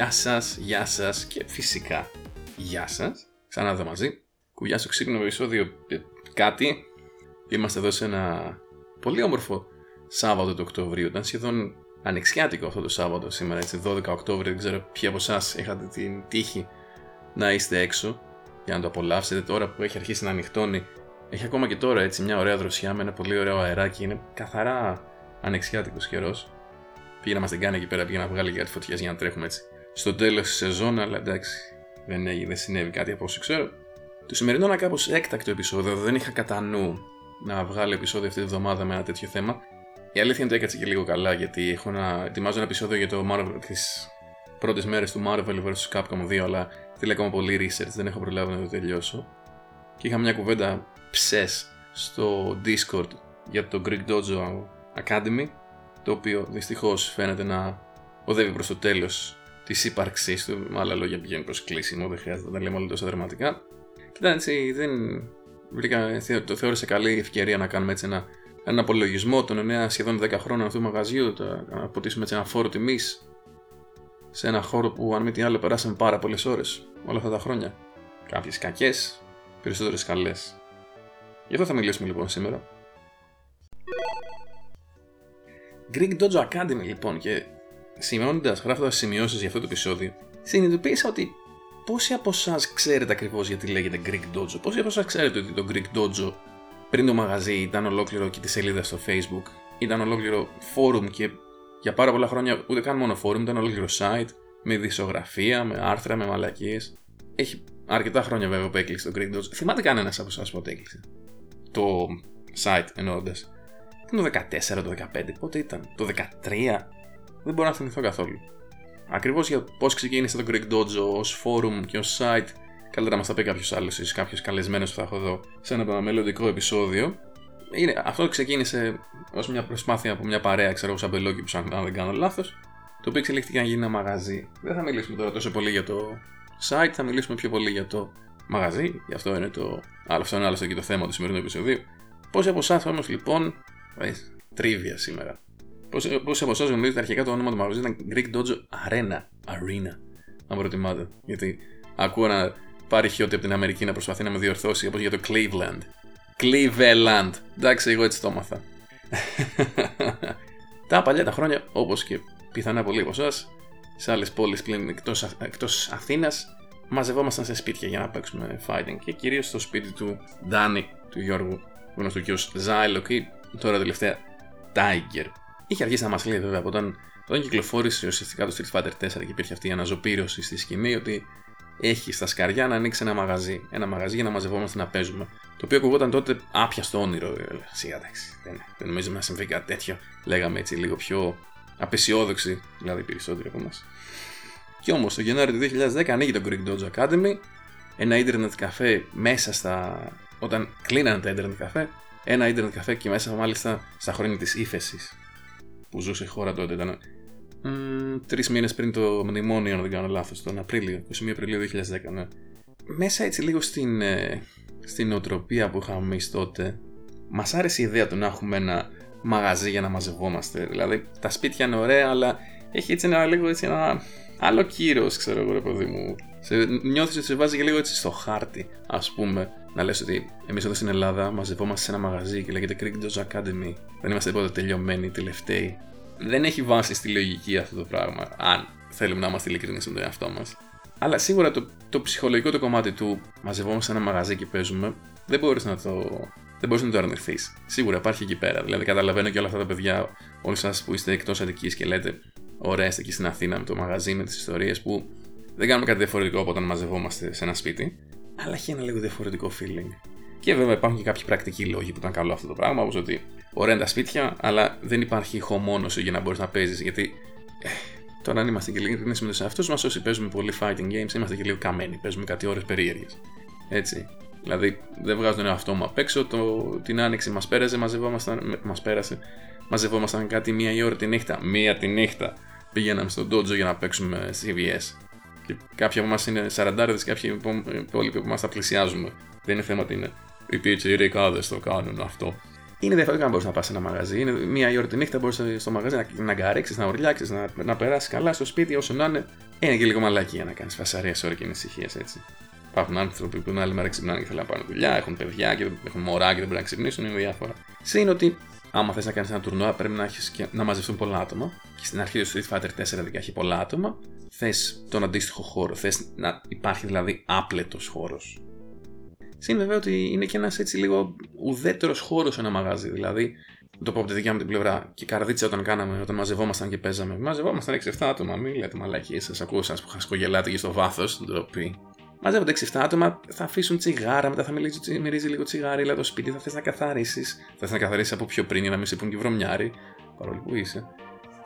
Γεια σας, γεια σας και φυσικά γεια σας. Ξανά εδώ μαζί. Κουγιά στο ξύπνο επεισόδιο ε, κάτι. Είμαστε εδώ σε ένα πολύ όμορφο Σάββατο του Οκτωβρίου. Ήταν σχεδόν ανοιξιάτικο αυτό το Σάββατο σήμερα, έτσι 12 Οκτώβριο. Δεν ξέρω ποιοι από εσάς είχατε την τύχη να είστε έξω για να το απολαύσετε τώρα που έχει αρχίσει να ανοιχτώνει. Έχει ακόμα και τώρα έτσι μια ωραία δροσιά με ένα πολύ ωραίο αεράκι. Είναι καθαρά ανοιξιάτικος καιρός. Πήγε να μας την κάνει εκεί πέρα, πήγε να βγάλει κάτι φωτιές για να τρέχουμε έτσι. Στο τέλος της σεζόν, αλλά εντάξει, δεν, έγινε, δεν συνέβη κάτι από όσο ξέρω. Το σημερινό είναι κάπως έκτακτο επεισόδιο, δεν είχα κατά νου να βγάλω επεισόδιο αυτή τη βδομάδα με ένα τέτοιο θέμα. Η αλήθεια είναι ότι έκατσε και λίγο καλά γιατί έχω να ετοιμάζω ένα επεισόδιο για το Marvel τις πρώτες μέρες του Marvel vs Capcom 2, αλλά θέλω ακόμα πολύ research, δεν έχω προλάβει να το τελειώσω. Και είχα μια κουβέντα ψες στο Discord για το Greek Dojo Academy, το οποίο δυστυχώς φαίνεται να οδεύει προς το τέλος της ύπαρξής του. Με άλλα λόγια πηγαίνει προς κλείσιμο, δεν χρειάζεται να τα λέμε όλα τόσο δραματικά. Και έτσι, δεν. Βρήκα, το θεώρησα καλή ευκαιρία να κάνουμε έτσι ένα, ένα απολογισμό των 9 σχεδόν 10 χρόνων αυτού του μαγαζιού, το, να αποτίσουμε έτσι ένα φόρο τιμής σε ένα χώρο που αν μη τι άλλο περάσαμε πάρα πολλές ώρες όλα αυτά τα χρόνια. Κάποιες κακές, περισσότερες καλές. Γι' αυτό θα μιλήσουμε λοιπόν σήμερα. Greek Dojo Academy λοιπόν και σημειώνοντας, γράφοντας σημειώσεις για αυτό το επεισόδιο, συνειδητοποίησα ότι πόσοι από εσάς ξέρετε ακριβώς γιατί λέγεται Greek Dojo, πόσοι από εσάς ξέρετε ότι το Greek Dojo πριν το μαγαζί ήταν ολόκληρο και τη σελίδα στο Facebook, ήταν ολόκληρο forum και για πάρα πολλά χρόνια ούτε καν μόνο forum, ήταν ολόκληρο site με δισογραφία, με άρθρα, με μαλακίες. Έχει αρκετά χρόνια βέβαια που έκλεισε το Greek Dojo. Θυμάται κανένας από εσάς πότε έκλεισε. Το site εννοώντας. Ήταν το 14, το 15, πότε ήταν. Το 13, δεν μπορώ να θυμηθώ καθόλου. Ακριβώς για πώς ξεκίνησε το Greek Dojo ως forum και ως site, καλύτερα να μας τα πει κάποιος άλλος ή κάποιο καλεσμένο που θα έχω εδώ σε ένα μελλοντικό επεισόδιο. Είναι, αυτό ξεκίνησε ως μια προσπάθεια από μια παρέα, ξέρω εγώ, σαν μπελόκι που αν δεν κάνω λάθος, το οποίο εξελίχθηκε να γίνει ένα μαγαζί. Δεν θα μιλήσουμε τώρα τόσο πολύ για το site, θα μιλήσουμε πιο πολύ για το μαγαζί. Γι' αυτό είναι το. Άλλο, αυτό είναι άλλωστε και το θέμα του σημερινού επεισοδίου. Πόσοι από εσάς όμως λοιπόν. Ε, τρίβια σήμερα. Πόσοι από εσά γνωρίζετε αρχικά το όνομα του μαγαζί ήταν Greek Dojo Arena. Arena. Αν προτιμάτε. Γιατί ακούω να πάρει χιότι από την Αμερική να προσπαθεί να με διορθώσει όπως για το Cleveland. Cleveland. Εντάξει, εγώ έτσι το έμαθα. τα παλιά τα χρόνια, όπως και πιθανά πολλοί από εσάς, σε άλλες πόλεις πλην εκτός Αθήνας, μαζευόμασταν σε σπίτια για να παίξουμε fighting και κυρίως στο σπίτι του Ντάνι, του Γιώργου, γνωστού και ως Ζάιλοκ ή τώρα τελευταία Tiger. Είχε αρχίσει να μας λέει βέβαια από όταν, όταν κυκλοφόρησε ουσιαστικά το Street Fighter 4 και υπήρχε αυτή η αναζωπήρωση στη σκηνή ότι έχει στα σκαριά να ανοίξει ένα μαγαζί. Ένα μαγαζί για να μαζευόμαστε να παίζουμε. Το οποίο ακουγόταν τότε άπιαστο όνειρο. Σιγά εντάξει, δεν, δεν νομίζουμε να συμβεί κάτι τέτοιο. Λέγαμε έτσι λίγο πιο απεσιόδοξοι, δηλαδή περισσότεροι από εμάς. Και όμως το Γενάρη του 2010 ανοίγει το Greek Dojo Academy, ένα ίντερνετ καφέ μέσα στα. όταν κλείνανε τα ίντερνετ καφέ, ένα ίντερνετ καφέ και μέσα μάλιστα στα χρόνια της ύφεσης που ζούσε η χώρα τότε. Ήταν τρεις μήνες πριν το μνημόνιο, αν δεν κάνω λάθος, τον Απρίλιο, 21 Απριλίου 2010, ναι. Μέσα έτσι λίγο στην, ε, στην νοοτροπία που είχαμε εμείς τότε, μας άρεσε η ιδέα του να έχουμε ένα μαγαζί για να μαζευόμαστε. Δηλαδή, τα σπίτια είναι ωραία, αλλά έχει έτσι ένα λίγο έτσι ένα άλλο κύρος, ξέρω εγώ, ρε παιδί μου. Νιώθεις ότι σε βάζει και λίγο έτσι στο χάρτη, ας πούμε. Να λες ότι εμείς εδώ στην Ελλάδα μαζευόμαστε σε ένα μαγαζί και λέγεται Creek Dojo Academy. Δεν είμαστε τίποτα τελειωμένοι, τελευταίοι. Δεν έχει βάση στη λογική αυτό το πράγμα, αν θέλουμε να είμαστε ειλικρινείς με τον εαυτό μας. Αλλά σίγουρα το, το ψυχολογικό το κομμάτι του μαζευόμαστε σε ένα μαγαζί και παίζουμε, δεν μπορείς να το δεν μπορείς να το αρνηθείς. Σίγουρα υπάρχει εκεί πέρα. Δηλαδή, καταλαβαίνω και όλα αυτά τα παιδιά, όλοι σας που είστε εκτός Αττικής και λέτε, ωραία, είστε εκεί στην Αθήνα με το μαγαζί, με τις ιστορίες που δεν κάνουμε κάτι διαφορετικό από όταν μαζευόμαστε σε ένα σπίτι, αλλά έχει ένα λίγο διαφορετικό feeling. Και βέβαια υπάρχουν και κάποιοι πρακτικοί λόγοι που ήταν καλό αυτό το πράγμα, όπως ότι ωραία είναι τα σπίτια, αλλά δεν υπάρχει ηχομόνωση για να μπορείς να παίζεις. Γιατί ε, τώρα, αν είμαστε και λίγο με τους εαυτούς μας, όσοι παίζουμε πολύ fighting games, είμαστε και λίγο καμένοι. Παίζουμε κάτι ώρες περίεργες. Έτσι. Δηλαδή, δεν βγάζω τον εαυτό μου απ' έξω. Το, την άνοιξη μας πέρασε, μαζευόμασταν. Μας πέρασε. Μαζευόμασταν κάτι μία η ώρα τη νύχτα. Μία τη νύχτα. Πήγαιναμε στο dojo για να παίξουμε CVS. Και κάποιοι από εμάς είναι 40 κάποιοι υπόλοιποι από εμάς τα πλησιάζουμε. Δεν είναι θέμα ότι είναι οι πιτσιρικάδε το κάνουν αυτό. Είναι διαφορετικό να μπορείς να πας σε ένα μαγαζί. Είναι μία η ώρα τη νύχτα μπορείς στο μαγαζί να, να γκαρέξεις, να ορλιάξει, να, να περάσεις καλά στο σπίτι όσο να είναι. Είναι και λίγο μαλάκι για να κάνεις φασαρία σε ώρα και ησυχία έτσι. Υπάρχουν άνθρωποι που την άλλη μέρα ξυπνάνε και θέλουν να πάνε δουλειά, έχουν παιδιά και έχουν μωρά και δεν μπορεί να ξυπνήσουν, είναι διάφορα. Συν ότι άμα θες να κάνεις ένα τουρνουά πρέπει να, έχεις και να μαζευτούν πολλά άτομα. Και στην αρχή του Street Fighter 4 δηλαδή έχει πολλά άτομα. Θες τον αντίστοιχο χώρο, θες να υπάρχει δηλαδή άπλετος χώρος. Συν βέβαια ότι είναι και ένας έτσι λίγο ουδέτερος χώρος ένα μαγαζί. Δηλαδή, το πω από τη δικιά μου την πλευρά και καρδίτσα όταν κάναμε, όταν μαζευόμασταν και παίζαμε. Μαζευόμασταν 6-7 άτομα, μην λέτε μαλακίε, σας ακούω σας που χασκογελάτε και στο βάθος, ντροπή. Μαζεύονται 6-7 άτομα, θα αφήσουν τσιγάρα, μετά θα μιλήσει, μυρίζει λίγο τσιγάρι, αλλά το σπίτι θα θες να καθαρίσεις. Θα θες να καθαρίσεις από πιο πριν για να μην σε πούν και βρωμιάρι, παρόλο που είσαι.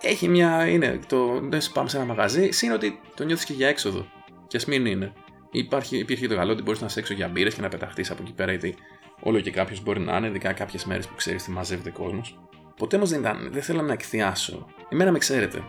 Έχει μια. είναι. Το, δεν πάμε σε ένα μαγαζί, συν ότι το νιώθεις και για έξοδο. Και ας μην είναι. Υπάρχει, υπήρχε το καλό ότι μπορείς να σε έξω για μπύρες και να πεταχτείς από εκεί πέρα, γιατί όλο και κάποιος μπορεί να είναι, ειδικά κάποιες μέρες που ξέρεις τι μαζεύεται κόσμος. Ποτέ όμως δεν ήταν, δεν θέλω να εκθιάσω. Εμένα με ξέρετε.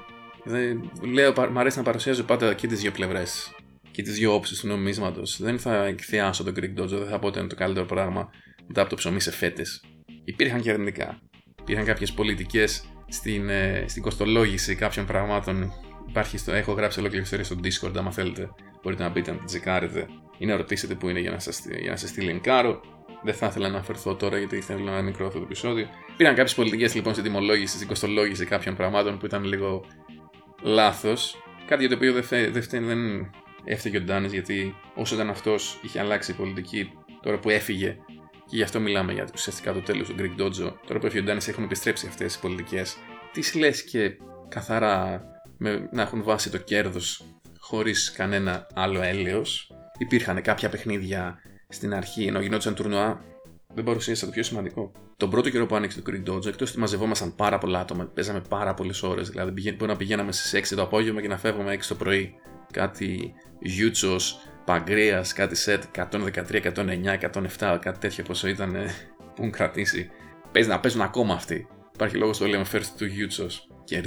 Δεν, λέω, μ' αρέσει να παρουσιάζω πάντα και τις δύο πλευρές και τις δύο όψεις του νομίσματος. Δεν θα εκθιάσω τον Greek Dojo, δεν θα πω ότι είναι το καλύτερο πράγμα μετά από το ψωμί σε φέτες. Υπήρχαν και αρνητικά. Υπήρχαν κάποιες πολιτικές στην, ε, στην κοστολόγηση κάποιων πραγμάτων. Υπάρχει στο, έχω γράψει ολόκληρη ιστορία στο Discord, άμα θέλετε. Μπορείτε να μπείτε να την τσεκάρετε ή να ρωτήσετε που είναι για να σας για να σας στείλει εγκάρο. Δεν θα ήθελα να αναφερθώ τώρα γιατί θέλω να μικρό αυτό το επεισόδιο. Υπήρχαν κάποιες πολιτικές λοιπόν στην τιμολόγηση, στην κοστολόγηση κάποιων πραγμάτων που ήταν λίγο λάθος. Κάτι για το οποίο δεν, δεν, δεν έφταιγε ο Ντάνης γιατί όσο ήταν αυτός είχε αλλάξει η πολιτική τώρα που έφυγε και γι' αυτό μιλάμε για ουσιαστικά το τέλος του Greek Dojo. Τώρα που έφυγε ο Ντάνη έχουν επιστρέψει αυτές οι πολιτικές. Τις λες και καθαρά με, να έχουν βάσει το κέρδος χωρίς κανένα άλλο έλεος. Υπήρχαν κάποια παιχνίδια στην αρχή, ενώ γινόταν τουρνουά, δεν παρουσίασα το πιο σημαντικό. Τον πρώτο καιρό που άνοιξε το Greek Dojo, εκτός ότι μαζευόμασταν πάρα πολλά άτομα, παίζαμε πάρα πολλές ώρες. Δηλαδή, μπορεί να πηγαίναμε στι 6 το απόγευμα και να φεύγουμε 6 το πρωί. Κάτι Γιούτσο, Παγκρέας, κάτι σετ 113, 109, 107, κάτι τέτοιο πόσο ήταν που έχουν κρατήσει. Παίζει να παίζουν ακόμα αυτοί. Υπάρχει λόγος το λέμε first του Γιούτσο. Και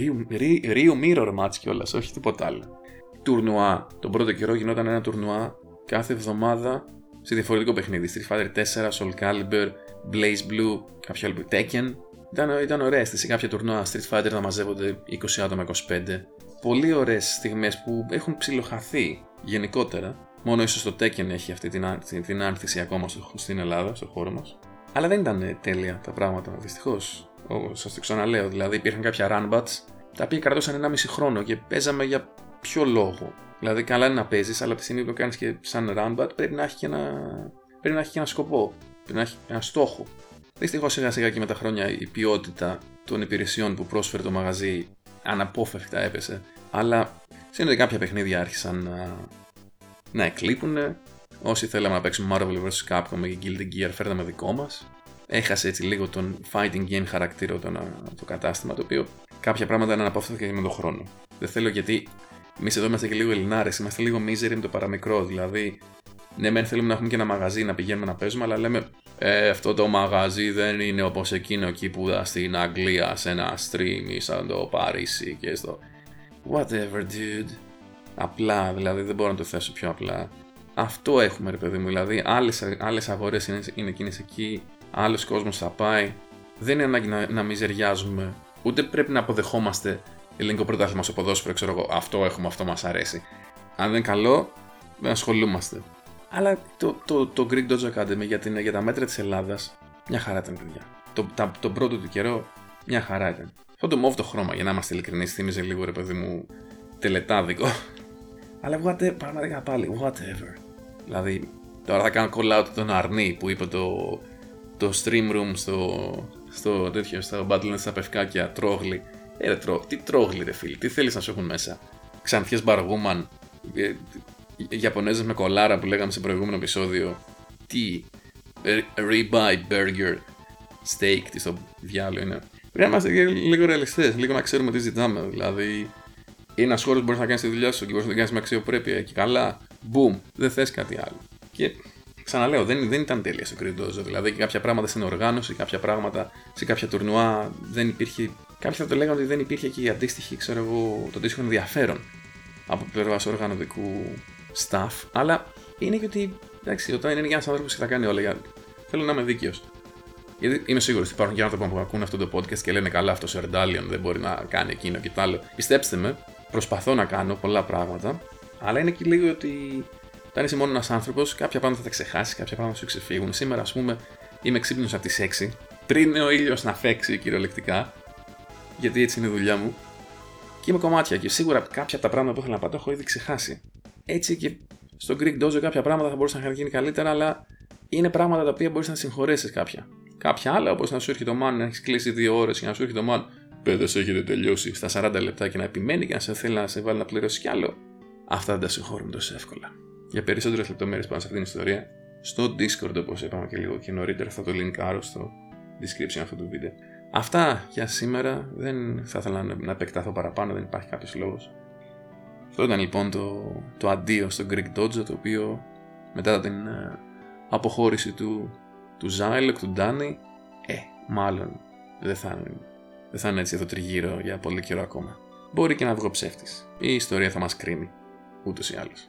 Ρίου Mirror match κιόλας, όχι τίποτα άλλο. Τουρνουά. Τον πρώτο καιρό γινόταν ένα τουρνουά κάθε εβδομάδα σε διαφορετικό παιχνίδι. Street Fighter 4, Soul Calibur, Blaze Blue, κάποιο άλλο Tekken. Ήταν, ήταν ωραίε σε κάποια τουρνουά Street Fighter να μαζεύονται 20 άτομα, 25. Πολύ ωραίες στιγμές που έχουν ψιλοχαθεί γενικότερα. Μόνο ίσως το Tekken έχει αυτή την, την, την άνθηση ακόμα στο, στην Ελλάδα, στο χώρο μας. Αλλά δεν ήταν τέλεια τα πράγματα, δυστυχώς. Σας το ξαναλέω. Δηλαδή υπήρχαν κάποια runbats τα οποία κρατούσαν 1,5 χρόνο και παίζαμε για ποιο λόγο. Δηλαδή, καλά είναι να παίζεις, αλλά από τη στιγμή που το κάνεις και σαν runbat πρέπει να έχει και ένα, πρέπει να έχει και ένα σκοπό. Πρέπει να έχει ένα στόχο. Δυστυχώς σιγά σιγά και με τα χρόνια η ποιότητα των υπηρεσιών που πρόσφερε το μαγαζί αναπόφευκτα έπεσε. Αλλά σύντομα κάποια παιχνίδια άρχισαν να, να εκλείπουν. Όσοι θέλαμε να παίξουμε Marvel vs. Capcom και Guilty Gear φέρναμε δικό μας. Έχασε έτσι λίγο τον fighting game χαρακτήρα το, το κατάστημα το οποίο κάποια πράγματα είναι αναπόφευκτα και με τον χρόνο. Δεν θέλω γιατί Εμείς εδώ είμαστε και λίγο Ελληνάρες, είμαστε λίγο misery με το παραμικρό. Δηλαδή, ναι, μεν θέλουμε να έχουμε και ένα μαγαζί να πηγαίνουμε να παίζουμε, αλλά λέμε ε, αυτό το μαγαζί δεν είναι όπως εκείνο εκεί που είδα στην Αγγλία σε ένα stream ή σαν το Παρίσι και στο. Whatever, dude. Απλά, δηλαδή δεν μπορώ να το θέσω πιο απλά. Αυτό έχουμε, ρε παιδί μου. Δηλαδή, άλλες αγορές είναι, είναι εκείνες εκεί, άλλος κόσμος θα πάει. Δεν είναι ανάγκη να, να μιζεριάζουμε. Ούτε πρέπει να αποδεχόμαστε ελληνικό πρωτάθλημα στο ποδόσφαιρο, ξέρω εγώ, αυτό έχουμε, αυτό μας αρέσει. Αν δεν είναι καλό, δεν ασχολούμαστε. Αλλά το, το, το Greek Dodge Academy για, την, για τα μέτρα της Ελλάδας, μια χαρά ήταν, παιδιά. Το, τα, τον πρώτο του καιρό, μια χαρά ήταν. Αυτό το μόβ το χρώμα, για να είμαστε ειλικρινείς, θύμιζε λίγο ρε παιδί μου τελετάδικο. Αλλά whatever, πραγματικά πάλι, whatever. Δηλαδή, τώρα θα κάνω call out τον Αρνί που είπε το, το stream room στο, στο τέτοιο, στο Battle στα πευκάκια, τρόγλι. Ε, ρε, τρό, τι τρόγλι, ρε φίλοι, τι θέλεις να σου έχουν μέσα; Ξανθιές μπαργούμαν, ε, Ιαπωνέζες με κολάρα που λέγαμε σε προηγούμενο επεισόδιο. Τι, ε, ribeye burger, steak, τι στο διάλογο είναι. Πρέπει να είμαστε λίγο ρεαλιστές, λίγο να ξέρουμε τι ζητάμε. Δηλαδή, είναι ένας χώρος που μπορείς να κάνεις τη δουλειά σου και μπορείς να την κάνεις με αξιοπρέπεια και καλά. Boom, δεν θες κάτι άλλο. Και ξαναλέω, δεν, δεν ήταν τέλεια στο κρυντόζο. Δηλαδή, κάποια πράγματα στην οργάνωση, κάποια πράγματα σε κάποια τουρνουά δεν υπήρχε Κάποιοι θα το λέγανε ότι δεν υπήρχε και η αντίστοιχη, ξέρω εγώ, το αντίστοιχο ενδιαφέρον από πλευράς οργανωτικού staff. Αλλά είναι και ότι, εντάξει, όταν είναι ένας άνθρωπος και θα κάνει όλα, για... θέλω να είμαι δίκαιος. Γιατί είμαι σίγουρος ότι υπάρχουν και άνθρωποι που ακούν αυτό το podcast και λένε καλά, αυτός ο Ερντάλιον δεν μπορεί να κάνει εκείνο και το άλλο. Πιστέψτε με, προσπαθώ να κάνω πολλά πράγματα, αλλά είναι και λίγο ότι όταν είσαι μόνο ένας άνθρωπος, κάποια πράγματα θα τα ξεχάσεις, κάποια πράγματα θα σου ξεφύγουν. Σήμερα, ας πούμε, είμαι ξύπνιος από τις 6, πριν ο ήλιος να φέξει κυριολεκτικά, γιατί έτσι είναι η δουλειά μου, και είμαι κομμάτια και σίγουρα κάποια από τα πράγματα που ήθελα να πατώ έχω ήδη ξεχάσει. Έτσι και στο Greek Dojo κάποια πράγματα θα μπορούσαν να γίνει καλύτερα, αλλά είναι πράγματα τα οποία μπορείς να συγχωρέσεις κάποια. Κάποια άλλα, όπως να σου έρχεται το man να έχεις κλείσει δύο ώρες και να σου έρχεται το man, παιδε έχετε τελειώσει στα 40 λεπτά και να επιμένει και να σε θέλει να σε βάλει να πληρώσεις κι άλλο. Αυτά δεν τα συγχωρούμε τόσο εύκολα. Για περισσότερες λεπτομέρειες πάνω σε αυτήν την ιστορία, στο Discord όπως είπαμε και λίγο και νωρίτερα, θα το link στο description αυτού του βίντεο. Αυτά για σήμερα. Δεν θα ήθελα να επεκταθώ παραπάνω, δεν υπάρχει κάποιος λόγος. Αυτό ήταν λοιπόν το, το αντίο στο Greek Dojo, το οποίο μετά την ε, αποχώρηση του, του Ζάιλοκ, του Ντάνι, ε, μάλλον δεν θα, δεν θα είναι έτσι εδώ τριγύρω για πολύ καιρό ακόμα. Μπορεί και να βγω ψεύτης. Η ιστορία θα μας κρίνει, ούτως ή άλλως.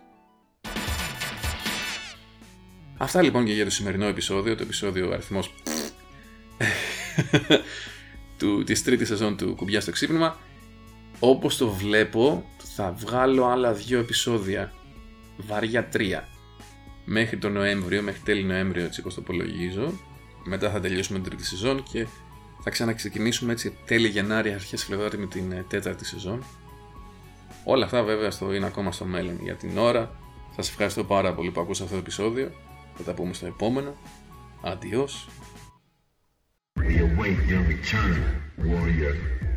Αυτά λοιπόν και για το σημερινό επεισόδιο, το επεισόδιο αριθμός του, της τρίτης σεζόν του Κουμπιά στο Ξύπνημα. Όπως το βλέπω, θα βγάλω άλλα δύο επεισόδια, βαριά τρία, μέχρι τον Νοέμβριο, μέχρι τέλη Νοέμβριο έτσι όπως το απολογίζω. Μετά θα τελειώσουμε την τρίτη σεζόν και θα ξαναξεκινήσουμε έτσι τέλη Γενάρη, αρχές Φλεβάρι με την ε, τέταρτη σεζόν. Όλα αυτά βέβαια στο, είναι ακόμα στο μέλλον. Για την ώρα, σας ευχαριστώ πάρα πολύ που ακούσατε αυτό το επεισόδιο. Θα τα πούμε στο επόμενο. Αντιός. We await your return, warrior.